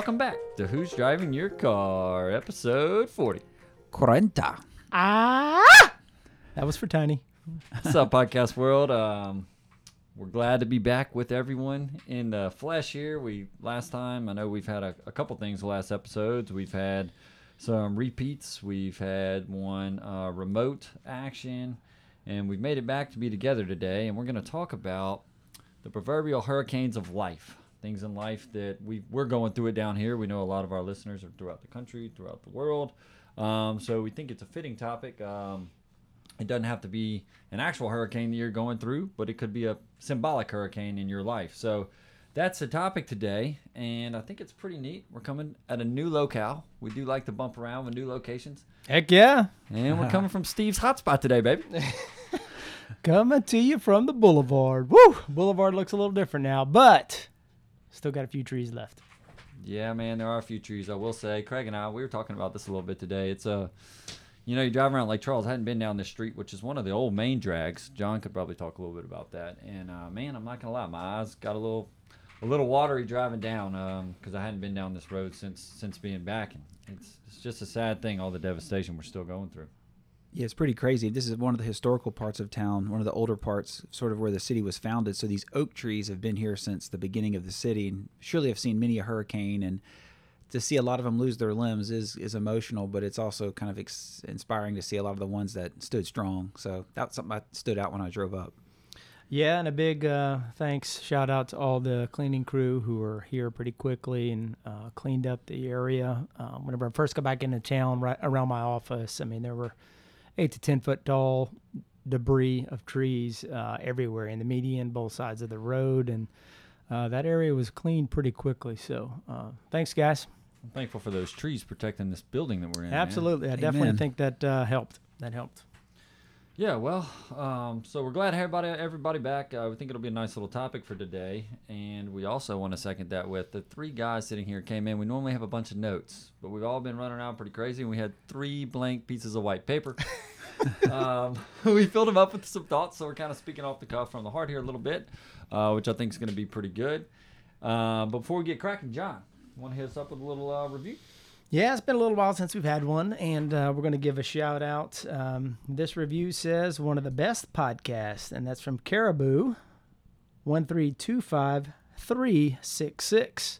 Welcome back to Who's Driving Your Car, episode 40. Cuarenta. Ah! That was for Tiny. What's up, podcast world? Um, we're glad to be back with everyone in the flesh here. We last time I know we've had a, a couple things the last episodes. We've had some repeats. We've had one uh, remote action, and we've made it back to be together today. And we're going to talk about the proverbial hurricanes of life. Things in life that we we're going through it down here. We know a lot of our listeners are throughout the country, throughout the world. Um, so we think it's a fitting topic. Um, it doesn't have to be an actual hurricane that you're going through, but it could be a symbolic hurricane in your life. So that's the topic today, and I think it's pretty neat. We're coming at a new locale. We do like to bump around with new locations, Heck yeah. and we're coming from Steve's hotspot today, baby. Coming to you from the boulevard. Woo! Boulevard looks a little different now, but still got a few trees left. Yeah, man, there are a few trees. I will say, Craig and I, we were talking about this a little bit today. It's a, you know, you drive around Lake Charles. I hadn't been down this street, which is one of the old main drags. John could probably talk a little bit about that. And uh, man, I'm not gonna lie, my eyes got a little, a little watery driving down because I hadn't been down this road since since being back. And it's it's just a sad thing, all the devastation we're still going through. Yeah, it's pretty crazy. This is one of the historical parts of town, one of the older parts, sort of where the city was founded. So these oak trees have been here since the beginning of the city, and surely have seen many a hurricane. And to see a lot of them lose their limbs is is emotional, but it's also kind of ex- inspiring to see a lot of the ones that stood strong. So that's something that stood out when I drove up. Yeah, and a big uh, thanks, shout out to all the cleaning crew who were here pretty quickly and uh, cleaned up the area. Um, whenever I first got back into town, right around my office, I mean there were eight to ten foot tall debris of trees uh, everywhere in the median, both sides of the road, and uh, that area was cleaned pretty quickly. So uh, thanks, guys. I'm thankful for those trees protecting this building that we're in. man. Absolutely, I definitely think that uh, helped. That helped. Yeah, well, um, so we're glad to have everybody everybody back. Uh, we think it'll be a nice little topic for today, and we also want to second that with the three guys sitting here came in. We normally have a bunch of notes, but we've all been running around pretty crazy, and we had three blank pieces of white paper. um, we filled them up with some thoughts, so we're kind of speaking off the cuff from the heart here a little bit, uh, which I think is going to be pretty good. But before we get cracking, John, want to hit us up with a little uh, review? Yeah, it's been a little while since we've had one, and uh, we're going to give a shout out. Um, this review says one of the best podcasts, and that's from Caribou, one three two five three six six.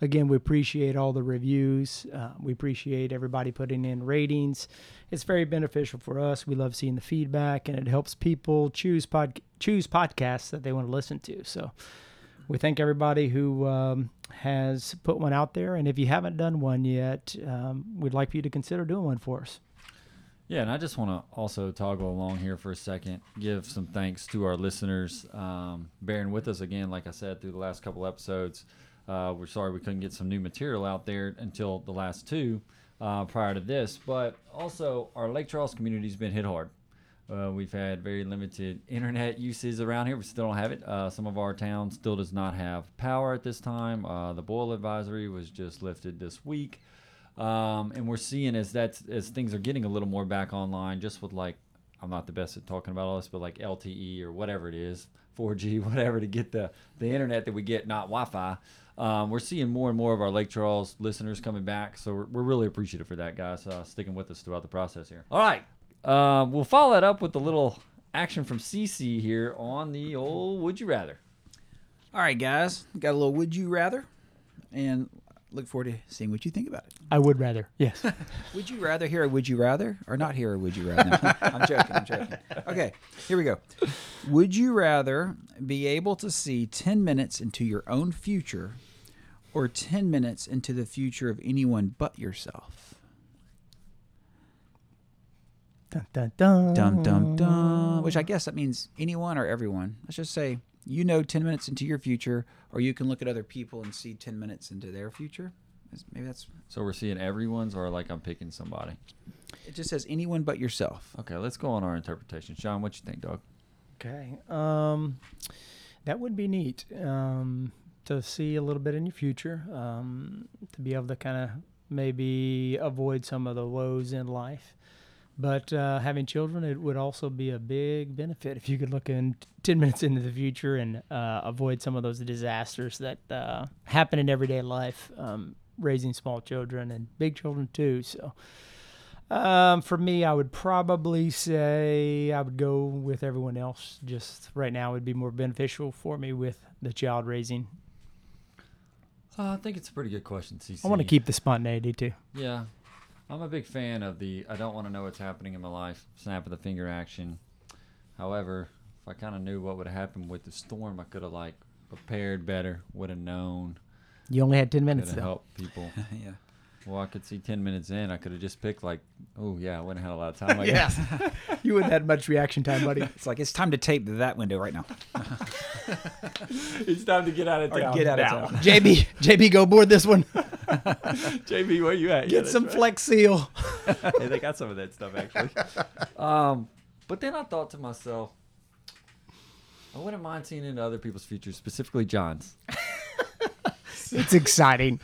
Again, we appreciate all the reviews. Uh, we appreciate everybody putting in ratings. It's very beneficial for us. We love seeing the feedback, and it helps people choose pod choose podcasts that they want to listen to. So we thank everybody who um, has put one out there. And if you haven't done one yet, um, we'd like for you to consider doing one for us. Yeah, and I just want to also toggle along here for a second, give some thanks to our listeners um, bearing with us again. Like I said, through the last couple episodes, uh, we're sorry we couldn't get some new material out there until the last two uh, prior to this. But also, our Lake Charles community's been hit hard. Uh, we've had very limited internet uses around here. We still don't have it. Uh, some of our town still does not have power at this time. Uh, the boil advisory was just lifted this week. Um, and we're seeing as that's as things are getting a little more back online, just with like I'm not the best at talking about all this, but like LTE or whatever it is, 4G, whatever to get the the internet that we get, not Wi-Fi. Um, we're seeing more and more of our Lake Charles listeners coming back, so we're, we're really appreciative for that, guys, uh, sticking with us throughout the process here. All right, um, we'll follow that up with a little action from CC here on the old Would You Rather. All right, guys, got a little would you rather, and look forward to seeing what you think about it. I would rather. Yes. Would you rather hear a would you rather or not hear a would you rather? I'm joking. I'm joking. Okay, here we go. Would you rather be able to see 10 minutes into your own future or 10 minutes into the future of anyone but yourself? Dun, dun, dun. Dum, dum, dum. Which I guess that means anyone or everyone. Let's just say you know 10 minutes into your future, or you can look at other people and see 10 minutes into their future. Maybe that's. So we're seeing everyone's, or like I'm picking somebody. It just says anyone but yourself. Okay, let's go on our interpretation. Sean, what you think, dog? Okay. Um, that would be neat um, to see a little bit in your future, um, to be able to kind of maybe avoid some of the woes in life. But uh, having children, it would also be a big benefit if you could look in 10 minutes into the future and uh, avoid some of those disasters that uh, happen in everyday life, um, raising small children and big children too. So. Um, for me, I would probably say I would go with everyone else. Just right now, it would be more beneficial for me with the child raising. Uh, I think it's a pretty good question, CC. I want to keep the spontaneity too. Yeah, I'm a big fan of the I don't want to know what's happening in my life, snap of the finger action. However, if I kind of knew what would happen with the storm, I could have like prepared better, would have known, You only had ten minutes have though. helped people. yeah. Well, I could see 10 minutes in, I could have just picked like, oh yeah, I wouldn't have had a lot of time. I Yeah. guess. you wouldn't have much reaction time, buddy. It's like it's time to tape that window right now. it's time to get out of Or town. get out now. of town. JB, JB, go board this one. JB, where you at? Get some Flex Seal. hey, they got some of that stuff actually. Um, but then I thought to myself, I wouldn't mind seeing into other people's futures, specifically John's, It's exciting.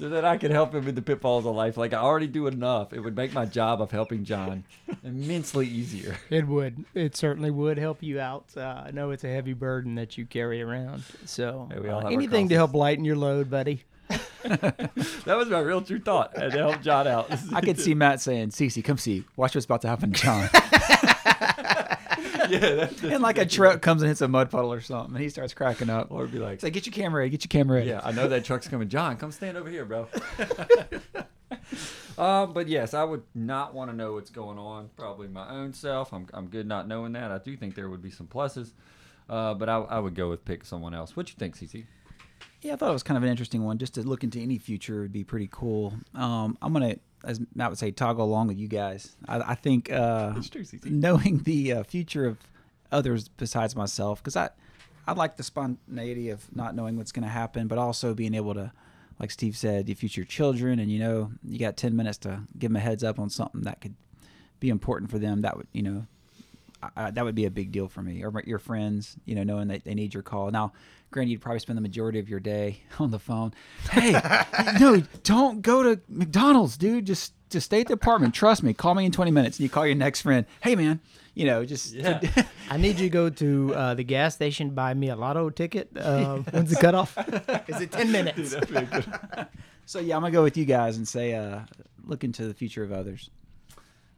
So that I could help him in the pitfalls of life. Like I already do enough. It would make my job of helping John immensely easier. It would. It certainly would help you out. Uh, I know it's a heavy burden that you carry around. So Hey, we all uh, have our anything to help lighten your load, buddy. That was my real true thought, and to help John out. I could see Matt saying, Cece, come see. Watch what's about to happen John. yeah, that's, and like a truck comes and hits a mud puddle or something, and he starts cracking up. or be like, It's like, get your camera ready, get your camera ready. Yeah, I know that truck's coming. John, come stand over here, bro. um, but yes, I would not want to know what's going on. Probably my own self. I'm, I'm good not knowing that. I do think there would be some pluses, uh, but I, I would go with pick someone else. What you think, CC? Yeah, I thought it was kind of an interesting one. Just to look into any future would be pretty cool. Um, I'm gonna, as Matt would say, toggle along with you guys. I, I think uh, true, knowing the uh, future of others besides myself, because I, I like the spontaneity of not knowing what's going to happen, but also being able to, like Steve said, your future children, and you know, you got ten minutes to give them a heads up on something that could be important for them. That would, you know, I, I, that would be a big deal for me. Or my- your friends, you know, knowing that they need your call. Now, granted, you'd probably spend the majority of your day on the phone. Hey, no, don't go to McDonald's, dude. Just just stay at the apartment. Trust me. Call me in 20 minutes. And you call your next friend. Hey, man. You know, just Yeah. I need you to go to uh, the gas station, buy me a lotto ticket. Uh, When's the cutoff? Is it 10 minutes? so yeah, I'm gonna go with you guys and say, uh, look into the future of others.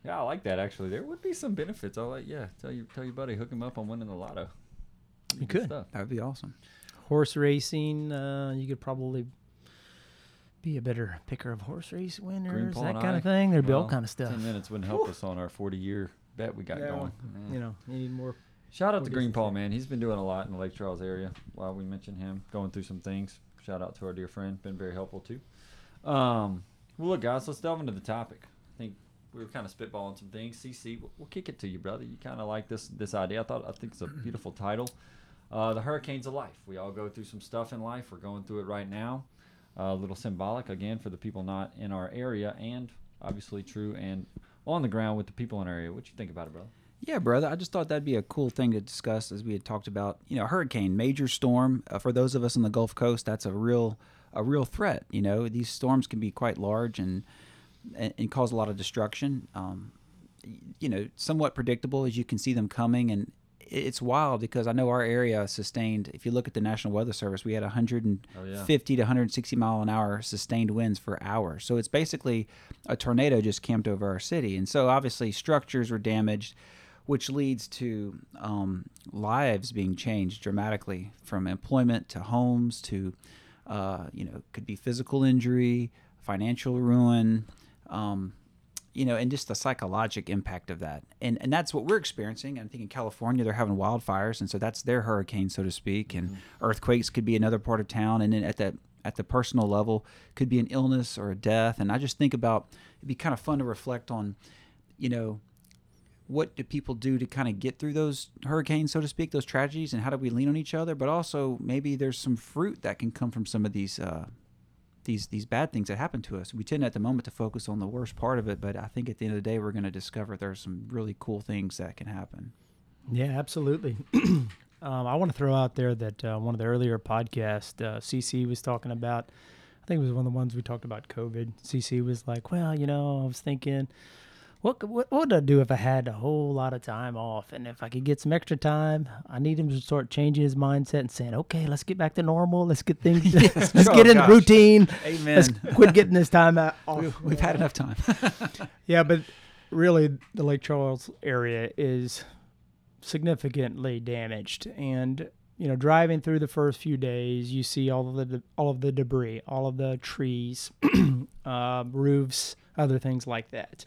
Yeah, I like that. Actually, there would be some benefits. I'll like, yeah, tell you, tell your buddy, hook him up on winning the lotto. You could. stuff. That would be awesome. Horse racing, uh, you could probably be a better picker of horse race winners, Paul that kind I- of thing. There'd be all kind of stuff. Ten minutes wouldn't help us on our forty-year bet we got Yeah, going. well, You know, you need more. Shout out to is Green it? Paul, man. He's been doing a lot in the Lake Charles area. While we mentioned him, going through some things. Shout out to our dear friend, been very helpful too. Um, well, look, guys, let's delve into the topic. I think we were kind of spitballing some things. CC, we'll, we'll kick it to you, brother. You kind of like this this idea. I thought I think it's a beautiful title. Uh, the hurricanes of life. We all go through some stuff in life. We're going through it right now. Uh, a little symbolic again for the people not in our area, and obviously true and on the ground with the people in our area. What you think about it, brother? Yeah, brother. I just thought that'd be a cool thing to discuss as we had talked about. You know, hurricane, major storm. Uh, for those of us on the Gulf Coast, that's a real, a real threat. You know, these storms can be quite large and and, and cause a lot of destruction. Um, you know, somewhat predictable as you can see them coming, and it's wild because I know our area sustained. If you look at the National Weather Service, we had 150 Oh, yeah. to 160 mile an hour sustained winds for hours. So it's basically a tornado just camped over our city, and so obviously structures were damaged which leads to um, lives being changed dramatically from employment to homes to Uh, you know, could be physical injury, financial ruin. Um, you know, and just the psychological impact of that. And and that's what we're experiencing. I think in California they're having wildfires, and so that's their hurricane, so to speak. And Mm-hmm. earthquakes could be another part of town, and then at the at the personal level could be an illness or a death. And I just think about it'd be kind of fun to reflect on, you know, what do people do to kind of get through those hurricanes, so to speak, those tragedies, and how do we lean on each other? But also maybe there's some fruit that can come from some of these uh, these these bad things that happen to us. We tend at the moment to focus on the worst part of it, but I think at the end of the day, we're going to discover there's some really cool things that can happen. Yeah, absolutely. um, I want to throw out there that uh, one of the earlier podcasts, uh, CC was talking about. I think it was one of the ones we talked about COVID. CC was like, "Well, you know, I was thinking, what what, what would I do if I had a whole lot of time off, and if I could get some extra time? I need him to start changing his mindset and saying, okay, let's get back to normal. Let's get things, let's Oh, get in gosh. routine. Amen. Let's quit getting this time out off. We've, we've had enough time. Yeah, but really, the Lake Charles area is significantly damaged, and you know, driving through the first few days, you see all of the de- all of the debris, all of the trees, uh, roofs, other things like that.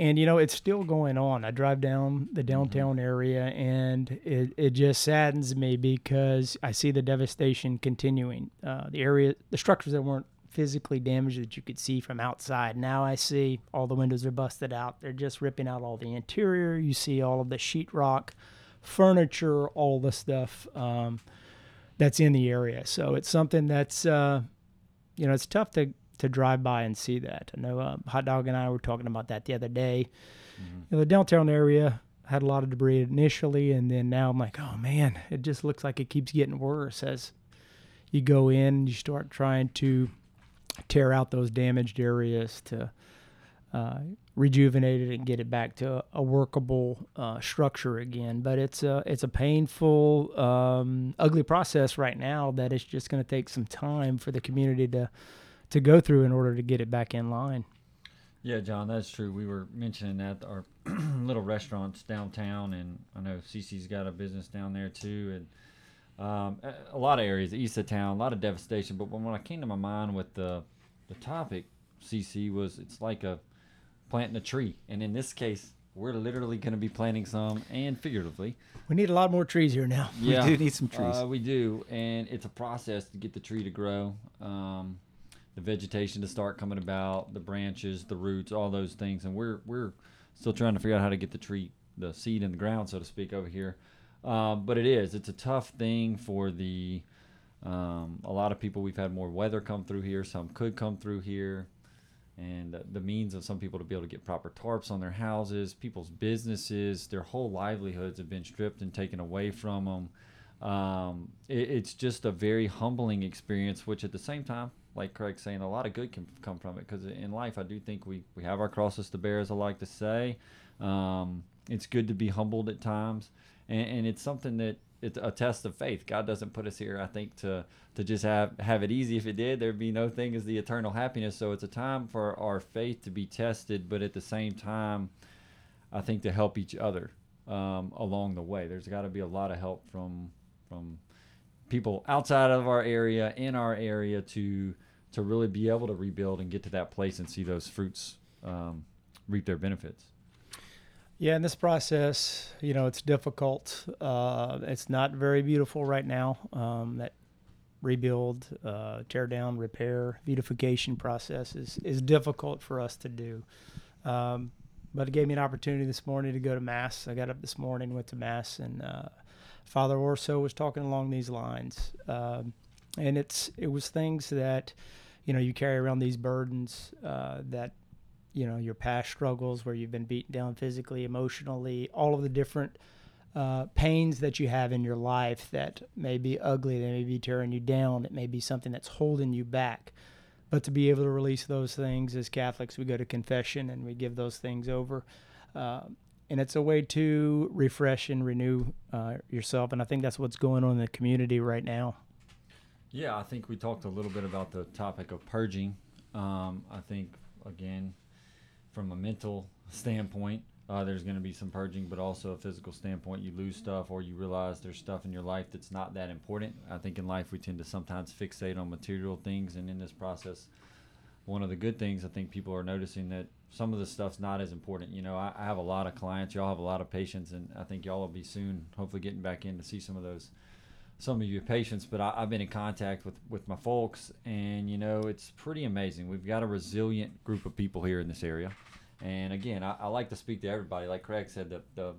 And you know, it's still going on. I drive down the downtown area, and it, it just saddens me because I see the devastation continuing. Uh, the area, the structures that weren't physically damaged that you could see from outside. Now I see all the windows are busted out. They're just ripping out all the interior. You see all of the sheetrock, furniture, all the stuff um, that's in the area. So it's something that's, uh, you know, it's tough to, to drive by and see that. I know uh, Hot Dog and I were talking about that the other day. You know, the downtown area had a lot of debris initially, and then now I'm like, oh man, it just looks like it keeps getting worse as you go in you start trying to tear out those damaged areas to uh, rejuvenate it and get it back to a workable uh, structure again. But it's a it's a painful, um, ugly process right now that it's just going to take some time for the community to to go through in order to get it back in line. Yeah, John, that's true. We were mentioning that our little restaurants downtown, and I know Cece's got a business down there too, and um, a, a lot of areas east of town, a lot of devastation. But when, when I came to my mind with the the topic, CC was it's like a planting a tree, and in this case, we're literally going to be planting some, and figuratively. We need a lot more trees here now. Yeah, do need some trees. Uh, we do, and it's a process to get the tree to grow, um, the vegetation to start coming about, the branches, the roots, all those things, and we're we're still trying to figure out how to get the tree, the seed in the ground, so to speak, over here. Um, but it is, it's a tough thing for the. Um, a lot of people we've had more weather come through here. Some could come through here and uh, the means of some people to be able to get proper tarps on their houses, people's businesses, their whole livelihoods have been stripped and taken away from them. Um, it, it's just a very humbling experience, which at the same time, like Craig's saying, a lot of good can come from it because in life, I do think we, we have our crosses to bear, as I like to say. Um, it's good to be humbled at times, and, and it's something that it's a test of faith. God doesn't put us here, I think, to to just have have it easy. If it did, there'd be no thing as the eternal happiness. So it's a time for our faith to be tested, but at the same time, I think to help each other um, along the way. There's got to be a lot of help from from people outside of our area, in our area, to to really be able to rebuild and get to that place and see those fruits um, reap their benefits. Yeah, in this process, you know, it's difficult. Uh, it's not very beautiful right now. Um, that rebuild, uh, tear down, repair, beautification process is, is difficult for us to do. Um, but it gave me an opportunity this morning to go to Mass. I got up this morning, went to Mass, and uh, Father Orso was talking along these lines. Um, and it's it was things that, you know, you carry around these burdens uh, that you know your past struggles where you've been beaten down physically emotionally all of the different uh, pains that you have in your life that may be ugly they may be tearing you down it may be something that's holding you back. But to be able to release those things as catholics we go to confession and we give those things over uh, and it's a way to refresh and renew uh, yourself and i think that's what's going on in the community right now Yeah, I think we talked a little bit about the topic of purging. Um, I think again, from a mental standpoint, uh, there's going to be some purging, but also a physical standpoint. You lose stuff, or you realize there's stuff in your life that's not that important. I think in life we tend to sometimes fixate on material things, and in this process, one of the good things I think people are noticing that some of the stuff's not as important. You know, I, I have a lot of clients, y'all have a lot of patients, and I think y'all will be soon, hopefully, getting back in to see some of those some of your patients, but I, have been in contact with, with my folks, and you know it's pretty amazing. We've got a resilient group of people here in this area, and again, I, I like to speak to everybody. Like Craig said, the the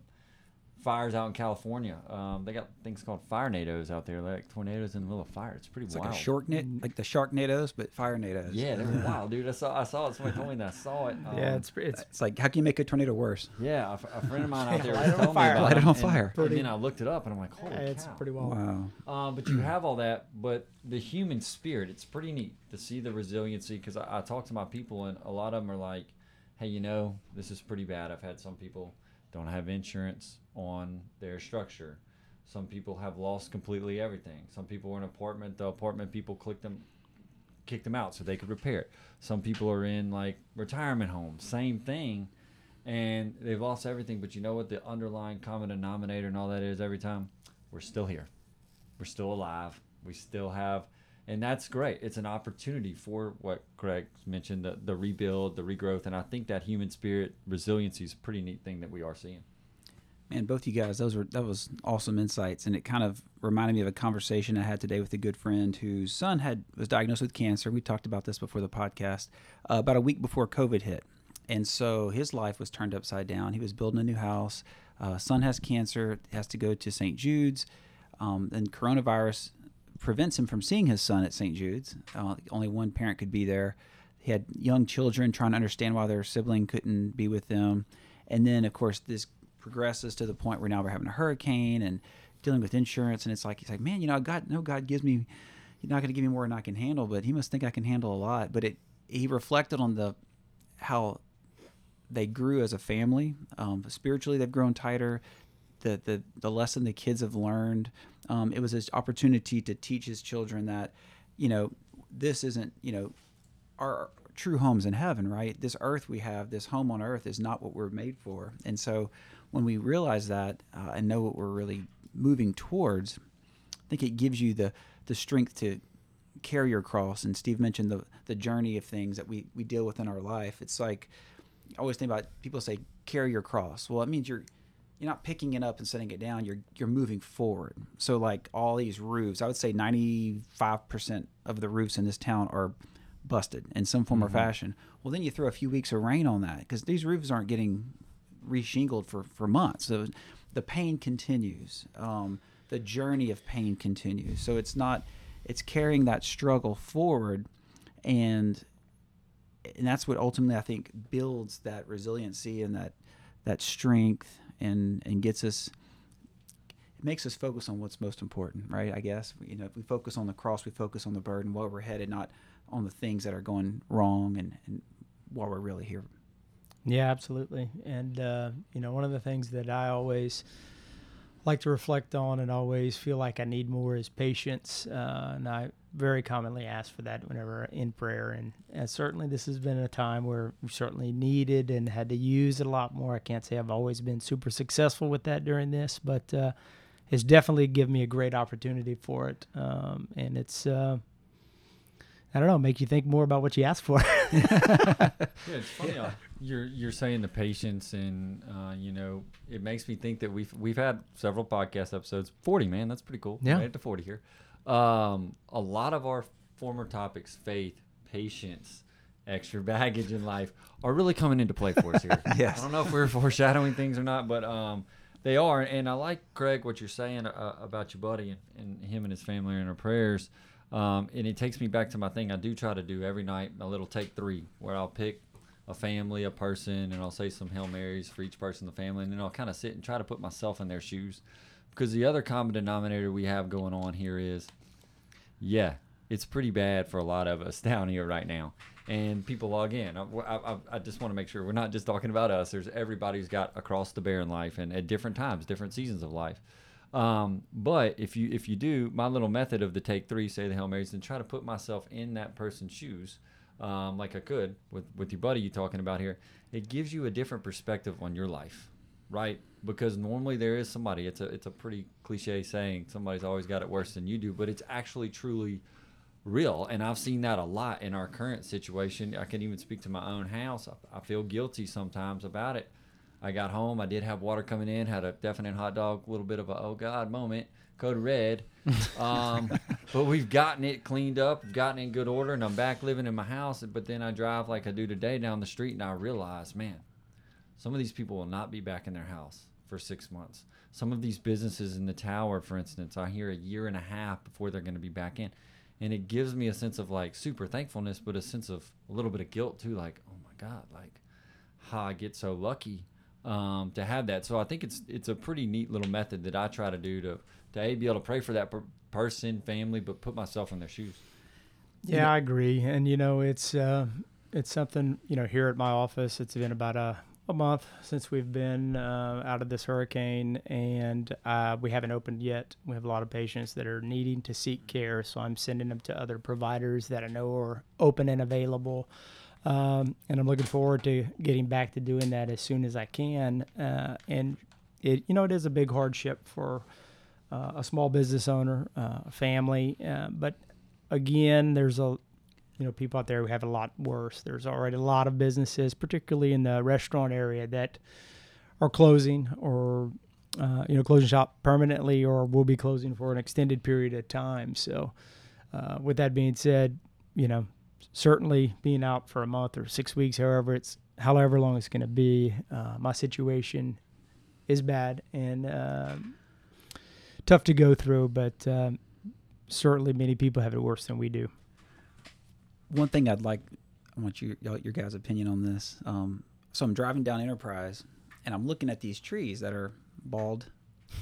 fires out in California. Um, they got things called fire nados out there, like tornadoes in the middle of fire. It's pretty it's wild. like a short net, like the sharknadoes, but fire nados. Yeah, they're wild, dude. I saw I saw it. Somebody told me that I saw it. Um, yeah, it's it's It's like how can you make a tornado worse? yeah. a friend of mine out there Light was it on telling me fire. about Light it on and- fire. And, then I looked it up, and I'm like, holy it's cow. pretty wild. Wow. Um, but you have all that, but the human spirit, it's pretty neat to see the resiliency because I, I talk to my people, and a lot of them are like, hey, you know, this is pretty bad. I've had some people don't have insurance on their structure. Some people have lost completely everything. Some people are in an apartment. The apartment people clicked them, kicked them out so they could repair it. Some people are in like retirement homes. Same thing, and they've lost everything. But you know what? The underlying common denominator and all that is every time, we're still here. We're still alive. We still have, and that's great. It's an opportunity for what Greg mentioned the, the rebuild, the regrowth. And I think that human spirit resiliency is a pretty neat thing that we are seeing. Man, both you guys, those were that was awesome insights, and it kind of reminded me of a conversation I had today with a good friend whose son had was diagnosed with cancer. We talked about this before the podcast, uh, about a week before COVID hit, and so his life was turned upside down. He was building a new house. Uh, son has cancer, has to go to St. Jude's, um, and coronavirus prevents him from seeing his son at St. Jude's. Uh, only one parent could be there. He had young children trying to understand why their sibling couldn't be with them, and then of course this progresses to the point where now we're having a hurricane and dealing with insurance and it's like he's like man you know god no god gives me you're not going to give me more than i can handle but he must think i can handle a lot but it he reflected on the how they grew as a family um, spiritually they've grown tighter the, the the lesson the kids have learned um, it was his opportunity to teach his children that you know this isn't you know our true homes in heaven right this earth we have this home on earth is not what we're made for and so when we realize that uh, and know what we're really moving towards, I think it gives you the the strength to carry your cross. And Steve mentioned the the journey of things that we we deal with in our life. It's like I always think about people say carry your cross. Well, it means you're you're not picking it up and setting it down. You're you're moving forward. So like all these roofs, I would say 95% of the roofs in this town are busted in some form Mm-hmm. or fashion. Well, then you throw a few weeks of rain on that because these roofs aren't getting reshingled for, for months. So the pain continues. Um, the journey of pain continues. So it's not, it's carrying that struggle forward. And, and that's what ultimately I think builds that resiliency and that, that strength and, and gets us, it makes us focus on what's most important, right? I guess, you know, if we focus on the cross, we focus on the burden, where we're headed, not on the things that are going wrong and, and while we're really here. Yeah, absolutely. And uh, you know, one of the things that I always like to reflect on and always feel like I need more is patience. Uh, and I very commonly asked for that whenever in prayer. And, and certainly, this has been a time where we certainly needed and had to use it a lot more. I can't say I've always been super successful with that during this, but uh, it's definitely given me a great opportunity for it. Um, and it's. Uh, I don't know, make you think more about what you asked for. Yeah, it's funny. uh, You're you're saying the patience, and uh, you know, it makes me think that we've we've had several podcast episodes. Forty, man, that's pretty cool. Yeah. right at the forty here. Um, a lot of our former topics, faith, patience, extra baggage in life, are really coming into play for us here. Yes. I don't know if we're foreshadowing things or not, but um, they are. And I like Craig what you're saying uh, about your buddy and, and him and his family and our prayers. Um, and it takes me back to my thing I do try to do every night, my little take three, where I'll pick a family, a person, and I'll say some Hail Marys for each person in the family. And then I'll kind of sit and try to put myself in their shoes. Because the other common denominator we have going on here is, yeah, it's pretty bad for a lot of us down here right now. And people log in. I, I, I just want to make sure we're not just talking about us. There's everybody who's got across the bear in life and at different times, different seasons of life. Um, but if you if you do my little method of the take three, say the Hail Marys, and try to put myself in that person's shoes, um, like I could with with your buddy you talking about here, it gives you a different perspective on your life, right? Because normally there is somebody. It's a it's a pretty cliche saying. Somebody's always got it worse than you do, but it's actually truly real and i've seen that a lot in our current situation i can even speak to my own house i, I feel guilty sometimes about it I got home. I did have water coming in. Had a definite hot dog, a little bit of a oh god moment. Code red. Um, but we've gotten it cleaned up, gotten in good order, and I'm back living in my house. But then I drive like I do today down the street, and I realize, man, some of these people will not be back in their house for six months. Some of these businesses in the tower, for instance, I hear a year and a half before they're going to be back in. And it gives me a sense of like super thankfulness, but a sense of a little bit of guilt too. Like, oh my God, like how I get so lucky um, to have that. So I think it's it's a pretty neat little method that I try to do to to a, be able to pray for that per- person, family, but put myself in their shoes. Yeah, I agree. And you know, it's uh, it's something you know here at my office. It's been about a a month since we've been uh, out of this hurricane, and uh, we haven't opened yet. We have a lot of patients that are needing to seek care, so I'm sending them to other providers that I know are open and available. Um, and I'm looking forward to getting back to doing that as soon as I can. Uh, and it, you know, it is a big hardship for uh, a small business owner, uh, a family. Uh, but again, there's a, you know, people out there who have a lot worse. There's already a lot of businesses, particularly in the restaurant area, that are closing or, uh, you know, closing shop permanently or will be closing for an extended period of time. So, uh, with that being said, you know, certainly being out for a month or six weeks, however it's however long it's going to be, uh, my situation is bad and uh, tough to go through. But um, certainly, many people have it worse than we do. One thing I'd like, I want you, your guys' opinion on this. Um, so I'm driving down Enterprise, and I'm looking at these trees that are bald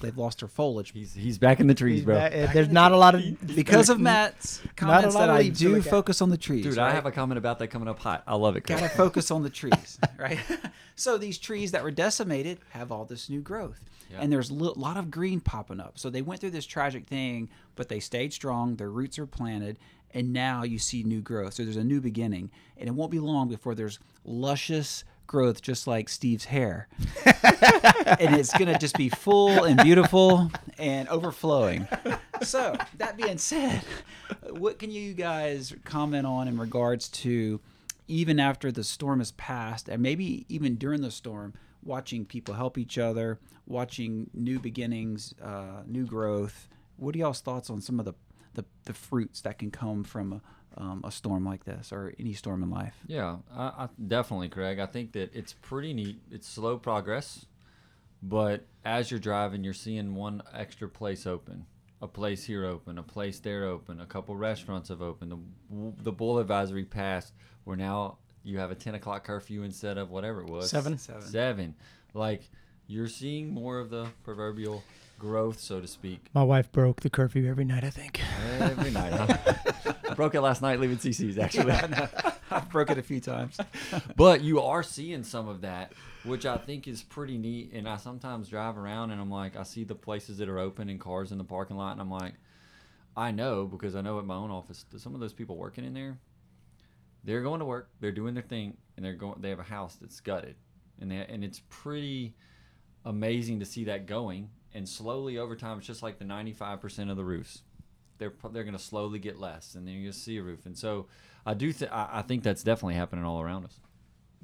they've lost their foliage. He's he's back in the trees, bro. Back, there's not a lot of because of Matt's comments lot that of I do focus on the trees. Dude, right? I have a comment about that coming up hot. I love it. Chris. Gotta focus on the trees, right? so these trees that were decimated have all this new growth, Yeah. and there's a lot of green popping up. So they went through this tragic thing, but they stayed strong. Their roots are planted, and now you see new growth. So there's a new beginning, and it won't be long before there's luscious growth, just like Steve's hair, and it's gonna just be full and beautiful and overflowing. So that being said, what can you guys comment on in regards to even after the storm has passed, and maybe even during the storm, watching people help each other, watching new beginnings, uh, new growth? What are y'all's thoughts on some of the the, the fruits that can come from a, um, a storm like this or any storm in life? Yeah, I, I definitely, Craig. I think that it's pretty neat. It's slow progress, but as you're driving, you're seeing one extra place open, a place here open, a place there open, a couple restaurants have opened. The the boil advisory passed, where now you have a 10 o'clock curfew instead of whatever it was Seven. Seven. Seven. Like you're seeing more of the proverbial growth, so to speak. My wife broke the curfew every night. I think. Every night. Huh? I broke it last night leaving CC's actually. I've broke it a few times. but you are seeing some of that, which I think is pretty neat. And I sometimes drive around and I'm like, I see the places that are open and cars in the parking lot, and I'm like, I know because I know at my own office, some of those people working in there, they're going to work, they're doing their thing, and they're going. They have a house that's gutted, and they, and it's pretty amazing to see that going. And slowly over time, it's just like the 95% of the roofs. They're they're going to slowly get less, and then you're going to see a roof. And so, I do th- I, I think that's definitely happening all around us.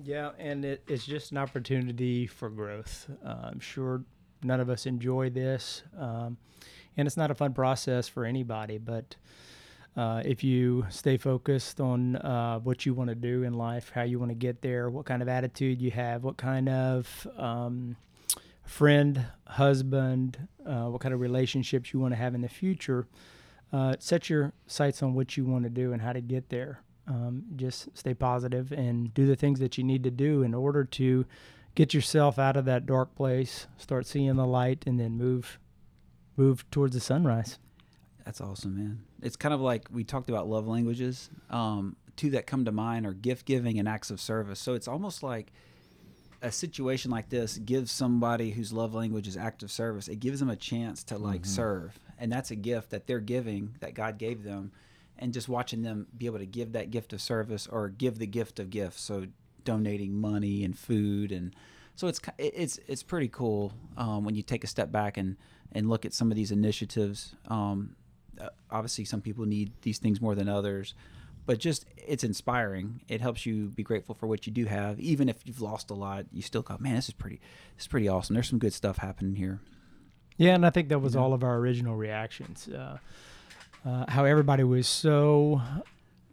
Yeah, and it, it's just an opportunity for growth. Uh, I'm sure none of us enjoy this, um, and it's not a fun process for anybody. But uh, if you stay focused on uh, what you want to do in life, how you want to get there, what kind of attitude you have, what kind of um, friend, husband, uh, what kind of relationships you want to have in the future, uh, set your sights on what you want to do and how to get there. Um, just stay positive and do the things that you need to do in order to get yourself out of that dark place, start seeing the light, and then move move towards the sunrise. That's awesome, man. It's kind of like we talked about love languages. Um, two that come to mind are gift giving and acts of service. So it's almost like a situation like this gives somebody whose love language is act of service. It gives them a chance to like serve, and that's a gift that they're giving that God gave them. and just watching them be able to give that gift of service or give the gift of gifts. So donating money and food and so it's it's it's pretty cool um, when you take a step back and and look at some of these initiatives. Um, uh, obviously, some people need these things more than others, but just it's inspiring. It helps you be grateful for what you do have, even if you've lost a lot. You still go, man, this is pretty, this is pretty awesome. There's some good stuff happening here. Yeah, and I think that was Yeah. all of our original reactions. Uh, uh, how everybody was so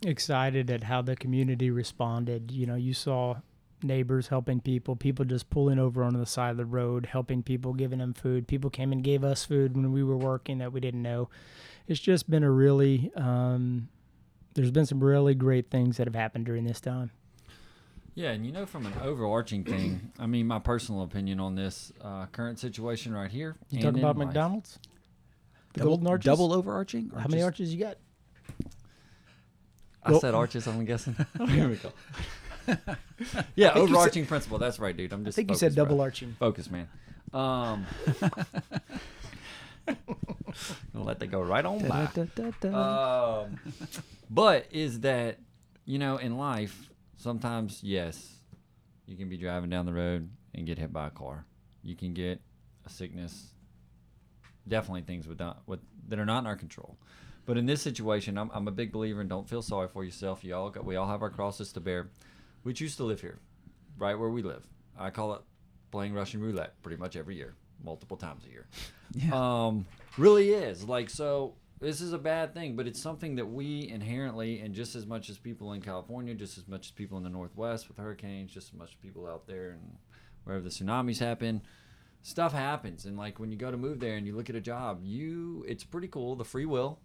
excited at how the community responded. You know, you saw neighbors helping people, people just pulling over on the side of the road, helping people, giving them food. People came and gave us food when we were working that we didn't know. It's just been a really, um, there's been some really great things that have happened during this time. Yeah, and you know, from an overarching thing, I mean, my personal opinion on this uh, current situation right here. You and talk about life. McDonald's? The double, golden arches? double overarching. or How many arches you got? I Well- said arches. I'm guessing. Here we go. yeah, you said- overarching principle. That's right, dude. I'm I just. think you said focused, bro. double arching. Focus, man. Um, gonna let that go right on by. Um, but is that you know in life sometimes yes, you can be driving down the road and get hit by a car. You can get a sickness. Definitely things with not, with, that are not in our control. But in this situation, I'm, I'm a big believer and don't feel sorry for yourself. You all got, we all have our crosses to bear. We choose to live here, right where we live. I call it playing Russian roulette pretty much every year, multiple times a year. Um, really is like so. This is a bad thing, but it's something that we inherently, and just as much as people in California, just as much as people in the Northwest with hurricanes, just as much as people out there and wherever the tsunamis happen, stuff happens. And like when you go to move there and you look at a job, you it's pretty cool the free will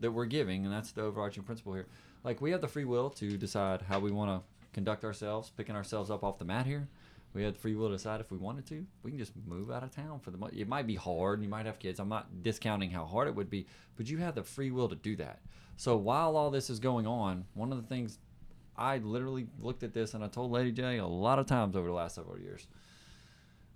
that we're giving, and that's the overarching principle here. Like we have the free will to decide how we want to conduct ourselves, picking ourselves up off the mat here. We had the free will to decide if we wanted to. We can just move out of town for the month. It might be hard, and you might have kids. I'm not discounting how hard it would be, but you have the free will to do that. So while all this is going on, one of the things I literally looked at this and I told Lady J a lot of times over the last several years.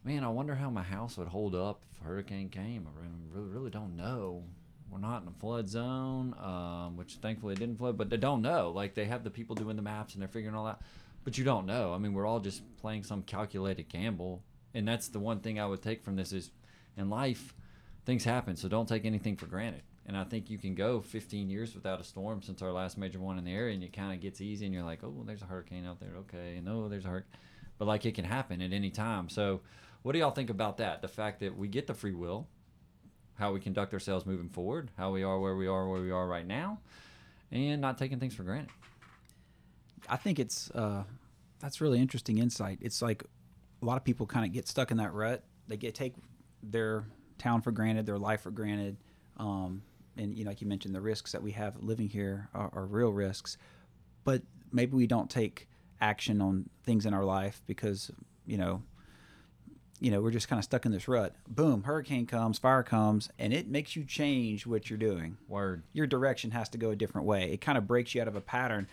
Man, I wonder how my house would hold up if a hurricane came. I really, really don't know. We're not in a flood zone, um, which thankfully it didn't flood, but they don't know. Like they have the people doing the maps and they're figuring all that, but you don't know. I mean, we're all just playing some calculated gamble, and that's the one thing I would take from this is, in life, things happen, so don't take anything for granted. And I think you can go 15 years without a storm since our last major one in the area, and it kind of gets easy, and you're like, oh, there's a hurricane out there, okay, and oh, there's a hurricane, but like it can happen at any time. So, what do y'all think about that? The fact that we get the free will, how we conduct ourselves moving forward, how we are where we are where we are right now, and not taking things for granted. I think it's uh, that's really interesting insight. It's like a lot of people kind of get stuck in that rut. They get take their town for granted, their life for granted, um, and you know, like you mentioned, the risks that we have living here are, are real risks. But maybe we don't take action on things in our life because you know, you know, we're just kind of stuck in this rut. Boom, hurricane comes, fire comes, and it makes you change what you're doing Word. your direction has to go a different way. It kind of breaks you out of a pattern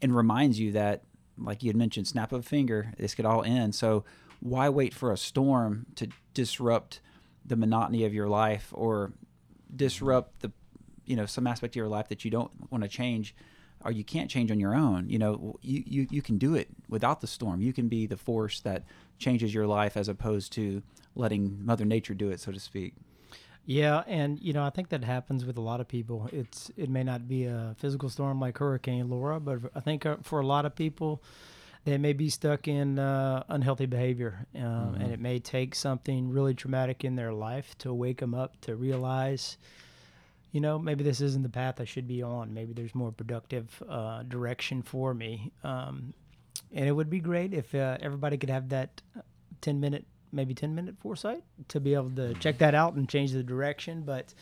and reminds you that, like you had mentioned, snap of a finger, this could all end. So why wait for a storm to disrupt the monotony of your life or disrupt the, you know, some aspect of your life that you don't want to change or you can't change on your own. You know, you, you, you can do it without the storm. You can be the force that changes your life as opposed to letting Mother Nature do it, so to speak. Yeah, and you know, I think that happens with a lot of people. It's it may not be a physical storm like Hurricane Laura, but I think uh, for a lot of people, they may be stuck in uh, unhealthy behavior, um, and it may take something really traumatic in their life to wake them up to realize, you know, maybe this isn't the path I should be on. Maybe there's more productive uh, direction for me. Um, and it would be great if uh, everybody could have that uh, 10 minute maybe 10 minute foresight to be able to check that out and change the direction. But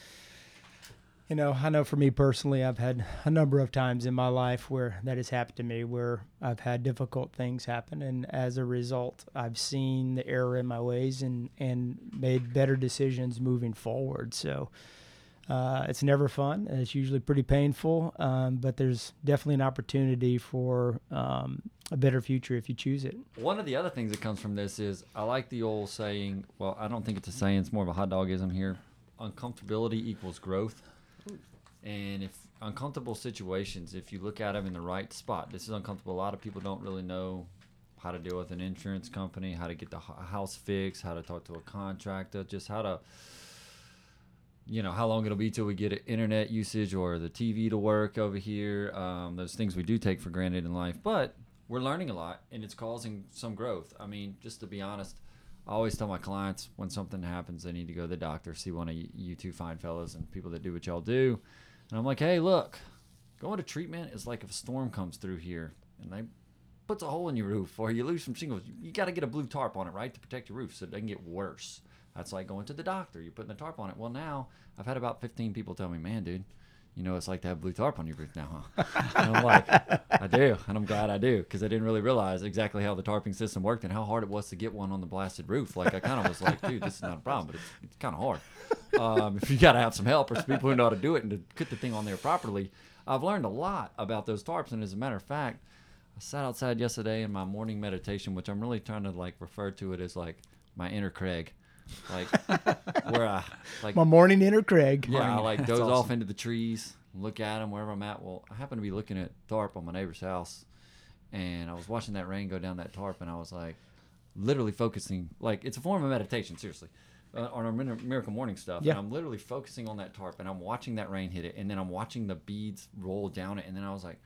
you know i know for me personally i've had a number of times in my life where that has happened to me where i've had difficult things happen. And as a result i've seen the error in my ways and and made better decisions moving forward. So uh, it's never fun it's usually pretty painful um, but there's definitely an opportunity for um, a better future if you choose it One of the other things that comes from this is I like the old saying. Well, I don't think it's a saying; it's more of a hot dogism here. Uncomfortability equals growth. And if uncomfortable situations, if you look at them in the right spot, this is uncomfortable. A lot of people don't really know how to deal with an insurance company, how to get the house fixed, how to talk to a contractor, just how to, you know, how long it'll be till we get internet usage or the TV to work over here. Um, those things we do take for granted in life, but we're learning a lot and it's causing some growth. I mean, just to be honest, I always tell my clients when something happens, they need to go to the doctor, see one of you, two fine fellows and people that do what y'all do. And I'm like, hey, look, going to treatment is like if a storm comes through here and they puts a hole in your roof or you lose some shingles. You got to get a blue tarp on it, right, to protect your roof so it doesn't get worse. That's like going to the doctor. You're putting a tarp on it. Well, now I've had about 15 people tell me, man, dude, you know it's like to have blue tarp on your roof now, huh? and I'm like, I do, and I'm glad I do because I didn't really realize exactly how the tarping system worked and how hard it was to get one on the blasted roof. Like I kind of was like, dude, this is not a problem, but it's, it's kind of hard. Um, if you got to have some help or some people who know how to do it and to put the thing on there properly, I've learned a lot about those tarps. And as a matter of fact, I sat outside yesterday in my morning meditation, which I'm really trying to like refer to it as like my inner Craig, like where I like My morning inner Craig. yeah, I like That's doze off into the trees, look at them wherever I'm at. Well, I happen to be looking at tarp on my neighbor's house, and I was watching that rain go down that tarp, and I was like, literally focusing. Like it's a form of meditation, seriously, uh, on our Mir- miracle morning stuff. Yeah. And I'm literally focusing on that tarp, and I'm watching that rain hit it, and then I'm watching the beads roll down it, and then I was like,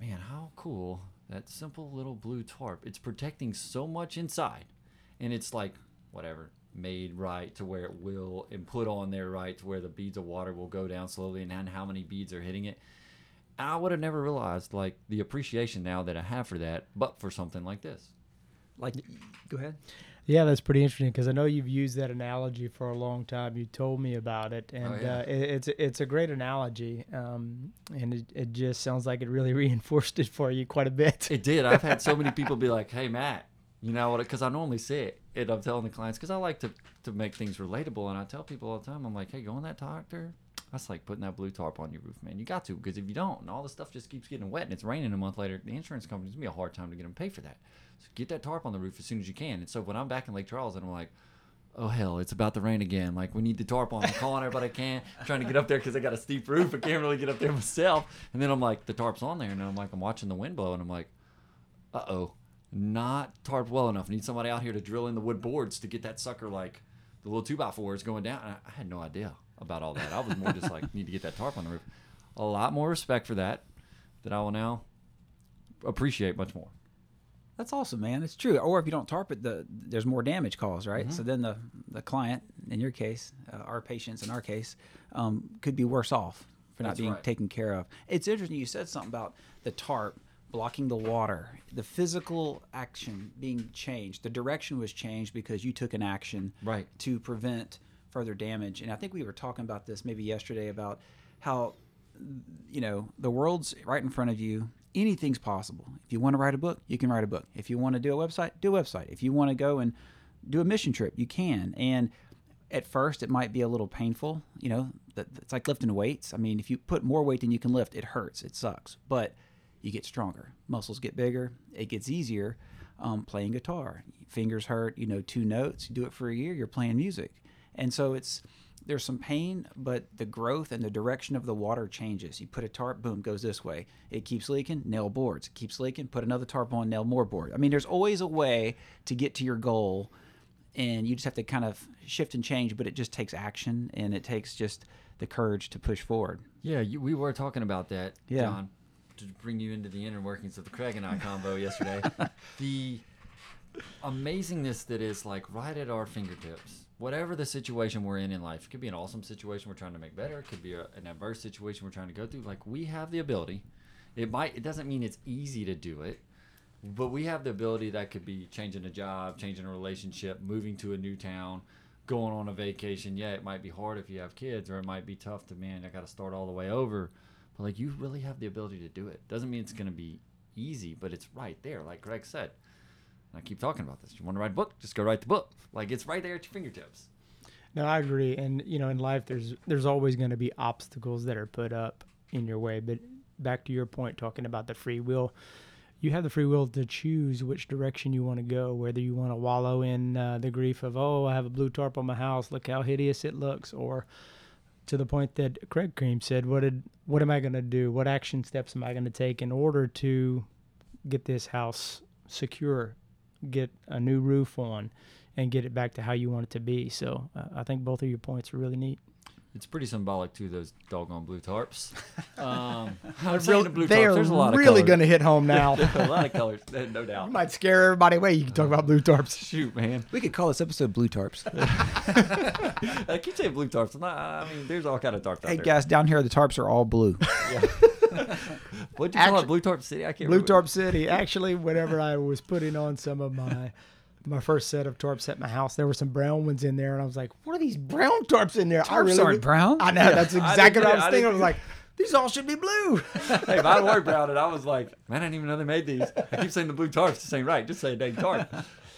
man, how cool that simple little blue tarp. It's protecting so much inside, and it's like whatever made right to where it will and put on there right to where the beads of water will go down slowly and then how many beads are hitting it. I would have never realized like the appreciation now that I have for that, but for something like this. Like, go ahead. Yeah, that's pretty interesting because I know you've used that analogy for a long time. You told me about it, and Oh, yeah. uh, it, it's it's a great analogy, um, and it, it just sounds like it really reinforced it for you quite a bit. It did. I've had so many people be like, "Hey, Matt, you know what?" Because I normally say it, and I'm telling the clients because I like to to make things relatable, and I tell people all the time, I'm like, "Hey, go on that doctor." That's like putting that blue tarp on your roof, man. You got to because if you don't, and all the stuff just keeps getting wet, and it's raining a month later, the insurance company's gonna be a hard time to get them pay for that. So get that tarp on the roof as soon as you can. And so when I'm back in Lake Charles, and I'm like. Oh hell! It's about to rain again. Like we need the tarp on. I'm calling everybody I can, trying to get up there because I got a steep roof. I can't really get up there myself. And then I'm like, the tarp's on there, and I'm like, I'm watching the wind blow, and I'm like, uh oh, not tarped well enough. Need somebody out here to drill in the wood boards to get that sucker like the little two by fours going down. And I, I had no idea about all that. I was more just like, need to get that tarp on the roof. A lot more respect for that that I will now appreciate much more. That's awesome, man. It's true. Or if you don't tarp it, the there's more damage caused, right? So then the the client, in your case, uh, our patients, in our case, um, could be worse off for not That's being right. taken care of. It's interesting. You said something about the tarp blocking the water, the physical action being changed. The direction was changed because you took an action Right. to prevent further damage. And I think we were talking about this maybe yesterday about how you know the world's right in front of you. Anything's possible. If you want to write a book you can write a book. If you want to do a website do a website. If you want to go and do a mission trip you can. And at first it might be a little painful you know it's like lifting weights. I mean if you put more weight than you can lift it hurts. It sucks. But you get stronger muscles get bigger it gets easier um, playing guitar fingers hurt you know two notes you do it for a year you're playing music and so it's there's some pain, but the growth and the direction of the water changes. You put a tarp, boom, goes this way. It keeps leaking, nail boards. It keeps leaking, put another tarp on, nail more board. I mean, there's always a way to get to your goal, and you just have to kind of shift and change. But it just takes action, and it takes just the courage to push forward. Yeah, you, we were talking about that, Yeah. John, to bring you into the inner workings of the Craig and I combo yesterday. the amazingness that is like right at our fingertips. Whatever the situation we're in in life, it could be an awesome situation we're trying to make better. It could be a, an adverse situation we're trying to go through. Like we have the ability. It might. It doesn't mean it's easy to do it, but we have the ability. That could be changing a job, changing a relationship, moving to a new town, going on a vacation. Yeah, it might be hard if you have kids, or it might be tough to man. I got to start all the way over. But like you really have the ability to do it. Doesn't mean it's to be easy, but it's right there. Like Greg said. And I keep talking about this. You want to write a book? Just go write the book. Like it's right there at your fingertips. No, I agree. And you know, in life, there's there's always going to be obstacles that are put up in your way. But back to your point, talking about the free will, you have the free will to choose which direction you want to go. Whether you want to wallow in uh, the grief of, oh, I have a blue tarp on my house. Look how hideous it looks, or to the point that Craig Cream said, "What did what am I going to do? What action steps am I going to take in order to get this house secure, get a new roof on, and get it back to how you want it to be?" So uh, I think both of your points are really neat. It's pretty symbolic too. Those doggone blue tarps. Um, I'm saying the blue they tarps. are There's a lot of really going to hit home now. a lot of colors, no doubt. You might scare everybody away. You can talk about blue tarps. Shoot, man. We could call this episode Blue Tarps. I keep saying blue tarps. I'm not, I mean, there's all kind of tarps hey, out there. guys, down here the tarps are all blue. What'd you call it? Blue tarp city? I can't Blue remember. Tarp City. Actually, whenever I was putting on some of my my first set of tarps at my house, there were some brown ones in there, and I was like, "What are these brown tarps in there?" I Tarps aren't brown. I know that's exactly didn't what I was. I thinking. I was like, "These all should be blue." hey, if I were brown and I was like, man, I didn't even know they made these. I keep saying the blue tarps. This ain't right. Just say a dang tarp.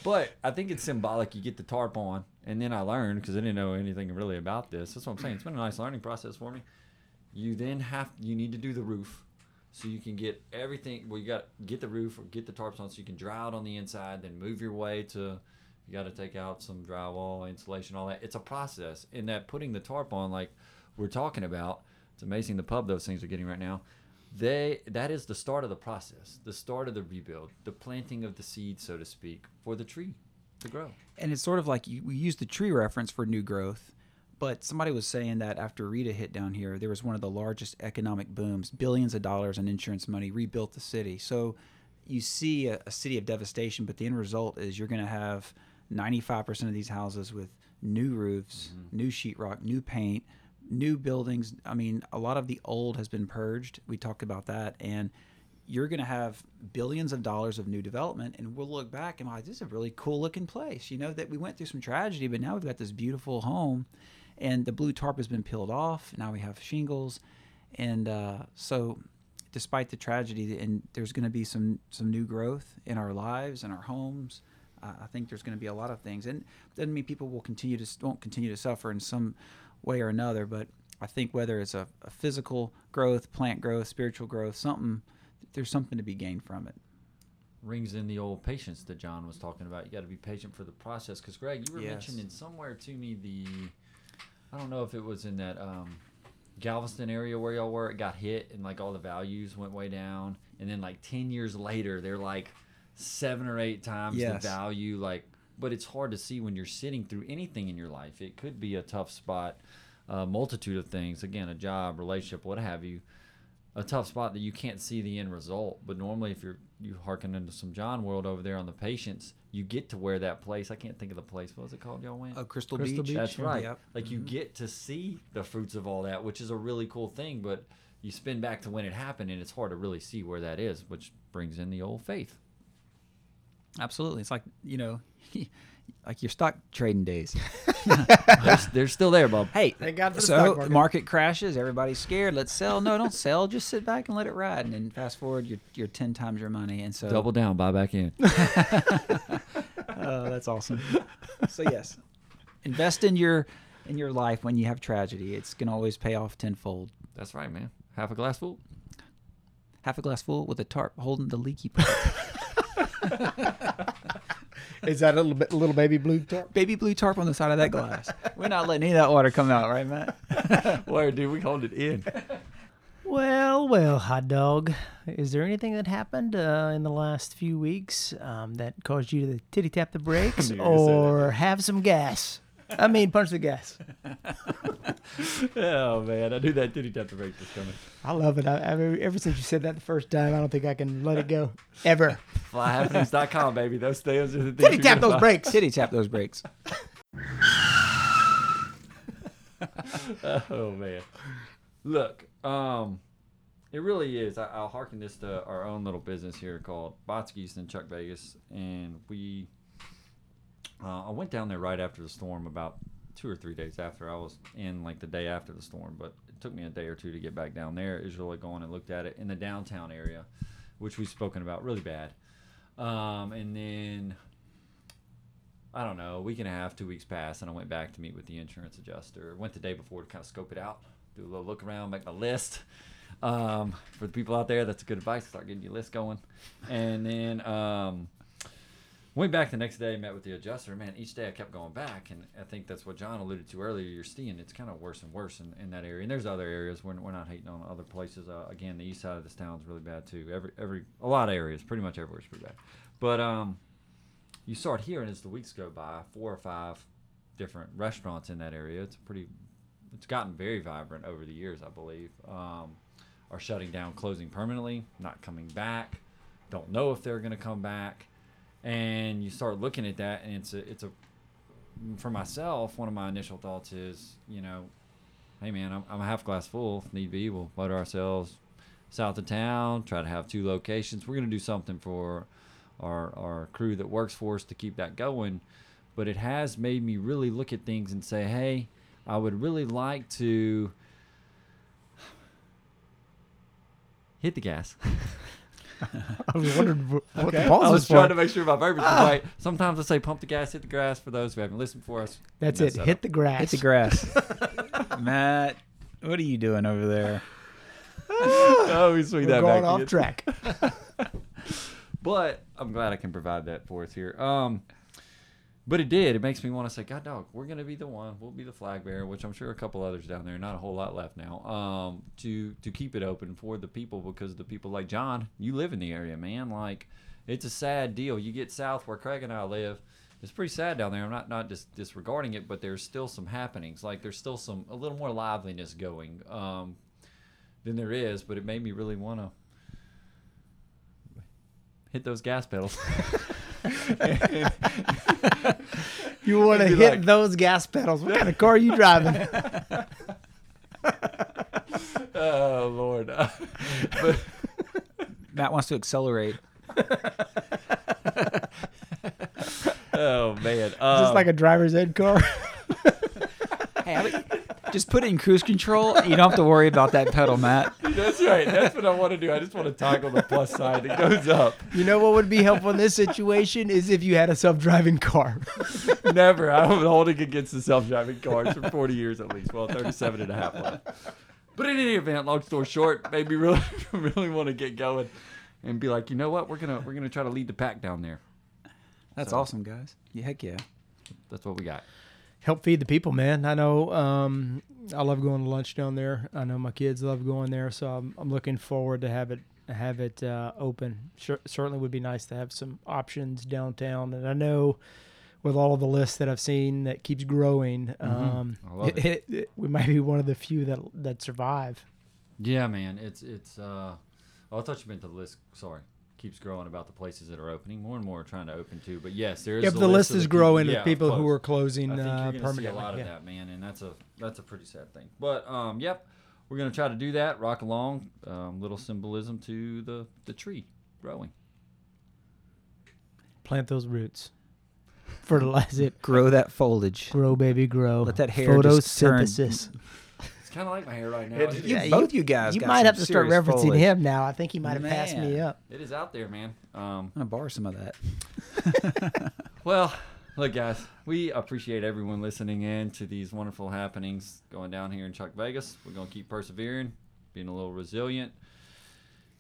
But I think it's symbolic. You get the tarp on, and then I learned because I didn't know anything really about this. That's what I'm saying. It's been a nice learning process for me. You then have you need to do the roof, so you can get everything. Well, you got get the roof or get the tarps on, so you can dry out on the inside. Then move your way to. You got to take out some drywall, insulation, all that. It's a process. In that putting the tarp on, like we're talking about, it's amazing the pub those things are getting right now they that is the start of the process the start of the rebuild the planting of the seed so to speak for the tree to grow and it's sort of like you, we use the tree reference for new growth but somebody was saying that after rita hit down here there was one of the largest economic booms billions of dollars in insurance money rebuilt the city. So you see a, a city of devastation but the end result is you're going to have 95% of these houses with new roofs mm-hmm. new sheetrock new paint new buildings. I mean a lot of the old has been purged. We talked about that. And you're going to have billions of dollars of new development. And we'll look back and be like this is a really cool looking place you know that we went through some tragedy but now we've got this beautiful home and the blue tarp has been peeled off. Now we have shingles. And uh, so despite the tragedy and there's going to be some some new growth in our lives and our homes. Uh, i think there's going to be a lot of things. And doesn't mean people will continue to won't continue to suffer in some way or another. But i think whether it's a, a physical growth plant growth spiritual growth something there's something to be gained from it. Rings in the old patience that john was talking about. You got to be patient for the process. Because greg you were Yes. mentioning somewhere to me the i don't know if it was in that um, galveston area where y'all were it got hit and like all the values went way down. And then like 10 years later they're like seven or eight times Yes. the value like but it's hard to see when you're sitting through anything in your life. It could be a tough spot a multitude of things. Again a job relationship what have you a tough spot that you can't see the end result. But normally, if you're you hearken into some John world over there on the patience, you get to where that place. I can't think of the place. What was it called? Y'all went. uh, crystal, Crystal beach, Beach, That's right. Yep. Like you get to see the fruits of all that, which is a really cool thing. But you spin back to when it happened, and it's hard to really see where that is, which brings in the old faith. Absolutely. It's like you know like your stock trading days. They're, they're still there, Bob. hey Thank God for the so stock the market. market crashes everybody's scared. Let's sell. No don't sell. Just sit back and let it ride. And then fast forward you're, you're 10 times your money. And so Double down, buy back in. oh that's awesome. So yes invest in your in your life when you have tragedy. It's going to always pay off tenfold. That's right, man. Half a glass full. half a glass full with a tarp holding the leaky part Is that a little bit little baby blue tarp? baby blue tarp on the side of that glass we're not letting any of that water come out right matt Where, dude? We hold it in. Well, well, hot dog. Is there anything that happened uh, in the last few weeks um, that caused you to titty tap the brakes knew you were gonna say that. or have some gas? I mean, punch the gas. oh man, I knew that titty tap the brake was coming. I love it. I, I mean, ever since you said that the first time, I don't think I can let it go ever. Flyhappenings.com, baby. Those things are the things Titty you're tap those find. brakes. titty tap those brakes oh man, look, um, it really is. I, I'll harken this to our own little business here called Botsky's in Chuck Vegas, and we. Uh, I went down there right after the storm, about two or three days after. I was in like the day after the storm, but it took me a day or two to get back down there. Is really going and looked at it in the downtown area, which we've spoken about really bad. Um, and then I don't know, a week and a half, two weeks passed, and I went back to meet with the insurance adjuster. Went the day before to kind of scope it out, do a little look around, make my list. Um, for the people out there, that's good advice. Start getting your list going, and then um, Went back the next day, met with the adjuster. Man, each day I kept going back, and I think that's what John alluded to earlier. You're seeing it's kind of worse and worse in, in that area. And there's other areas. We're, we're not hating on other places. Uh, again, the east side of this town is really bad too. Every every a lot of areas, pretty much everywhere is pretty bad. But um, you start hearing as the weeks go by, four or five different restaurants in that area. It's pretty. It's gotten very vibrant over the years, I believe. Um, are shutting down, closing permanently, not coming back. Don't know if they're going to come back and you start looking at that and it's a it's a for myself one of my initial thoughts is you know hey man i'm, I'm a half glass full if need be we'll motor ourselves south of town try to have two locations. We're going to do something for our our crew that works for us to keep that going. But it has made me really look at things and say hey i would really like to hit the gas I was wondering what what Okay. the pause I was was trying for. to make sure my verbiage was right. Sometimes I say pump the gas, hit the grass for those who haven't listened for us. That's it. Hit up. the grass. Hit the grass. Matt, what are you doing over there? oh, we swing We're that going back off track. But I'm glad I can provide that for us here. Um, but it did. It makes me want to say, God, dog, we're gonna be the one. We'll be the flag bearer, which I'm sure a couple others down there, not a whole lot left now. Um, to to keep it open for the people because the people like John, you live in the area, man. Like, it's a sad deal. You get south where Craig and I live. It's pretty sad down there. I'm not not just disregarding it, but there's still some happenings. Like there's still some a little more liveliness going um, than there is. But it made me really want to hit those gas pedals. You want to hit like- those gas pedals. What kind of car are you driving? oh Lord! but Matt wants to accelerate. oh man, Just um, like a driver's ed car. Hey, I mean, just put it in cruise control. You don't have to worry about that pedal, Matt. that's right. That's what I want to do. I just want to toggle the plus side. It goes up. you know what would be helpful in this situation is if you had a self-driving car. Never. I was holding against the self-driving cars for 40 years at least. Well, 37 and a half. of it. But in any event, long story short, made me really, really want to get going and be like, you know what? We're gonna we're gonna try to lead the pack down there. That's So- awesome, guys. Yeah, heck yeah. That's what we got. Help feed the people, man. I know. Um, I love going to lunch down there. I know my kids love going there, so I'm, I'm looking forward to have it have it uh, open. Sure, certainly would be nice to have some options downtown, and I know with all of the lists that I've seen that keeps growing, um, I love it, it- it- we might be one of the few that that survive. Yeah, man. It's it's. uh oh, I thought you meant the list. Sorry, keeps growing about the places that are opening. More and more are trying to open too. But yes, there is. Yeah, but the list of is people- growing yeah, with people who are closing I think uh, you're gonna see a permanently. lot of yeah. that, man, and that's a that's a pretty sad thing. But um, yep, we're gonna try to do that. Rock along. Um, little symbolism to the the tree growing. Plant those roots, fertilize it, Grow that foliage. grow, baby, grow. Let that hair just turn- photosynthesis. It's kind of like my hair right now. It- It, you- is, both you guys You got might some have to start referencing foliage. him now. I think he might have passed me up. it is out there, man. Um, I'm gonna borrow some of that. well, look, guys, we appreciate everyone listening in to these wonderful happenings going down here in Chuck Vegas. We're gonna keep persevering, being a little resilient,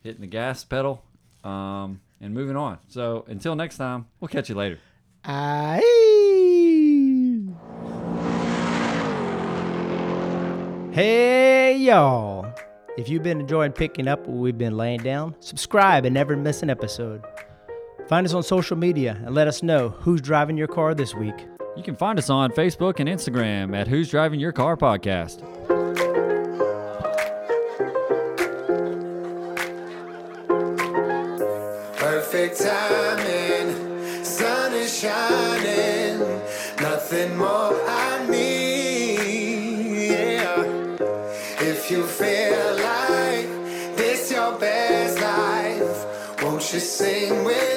hitting the gas pedal, um, and moving on. So until next time, we'll catch you later. Aye. Hey, y'all. If you've been enjoying picking up what we've been laying down, subscribe and never miss an episode. Find us on social media and let us know who's driving your car this week. You can find us on Facebook and Instagram at Who's Driving Your Car Podcast. Won't you